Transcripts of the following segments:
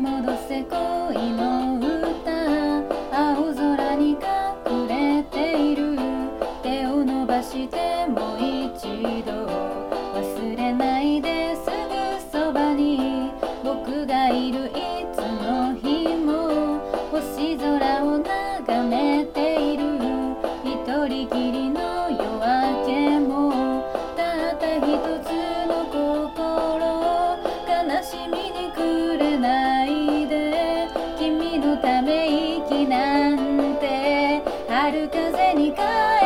り戻せ恋の歌。青空に隠れている。手を伸ばしてもう一度。忘れないですぐそばに。僕がいるいつの日も。星空を眺めている。一人きりの夜明けも。たった一つ春風に変え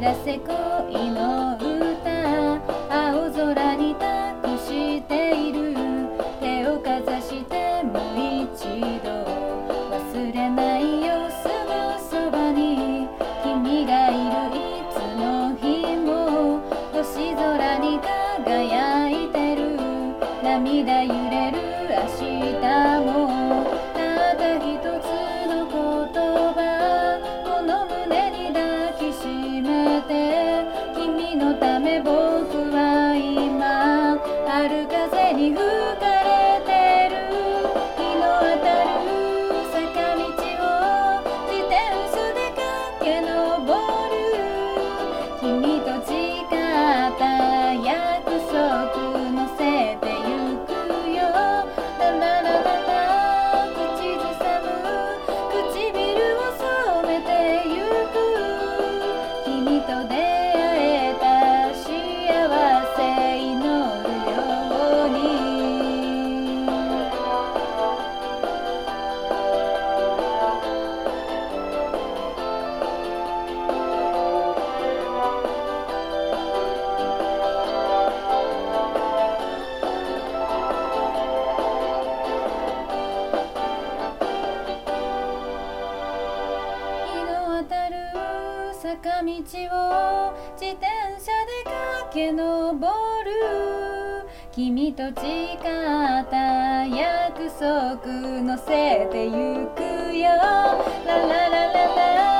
走り出せ恋の歌青空に託している手をかざしてもう一度忘れないよすぐそばに君がいるいつの日も星空に輝いてる涙揺れる明日もただ一つ坂道を自転車で駆け上る。君と誓った約束乗せてゆくよ。ラララララ。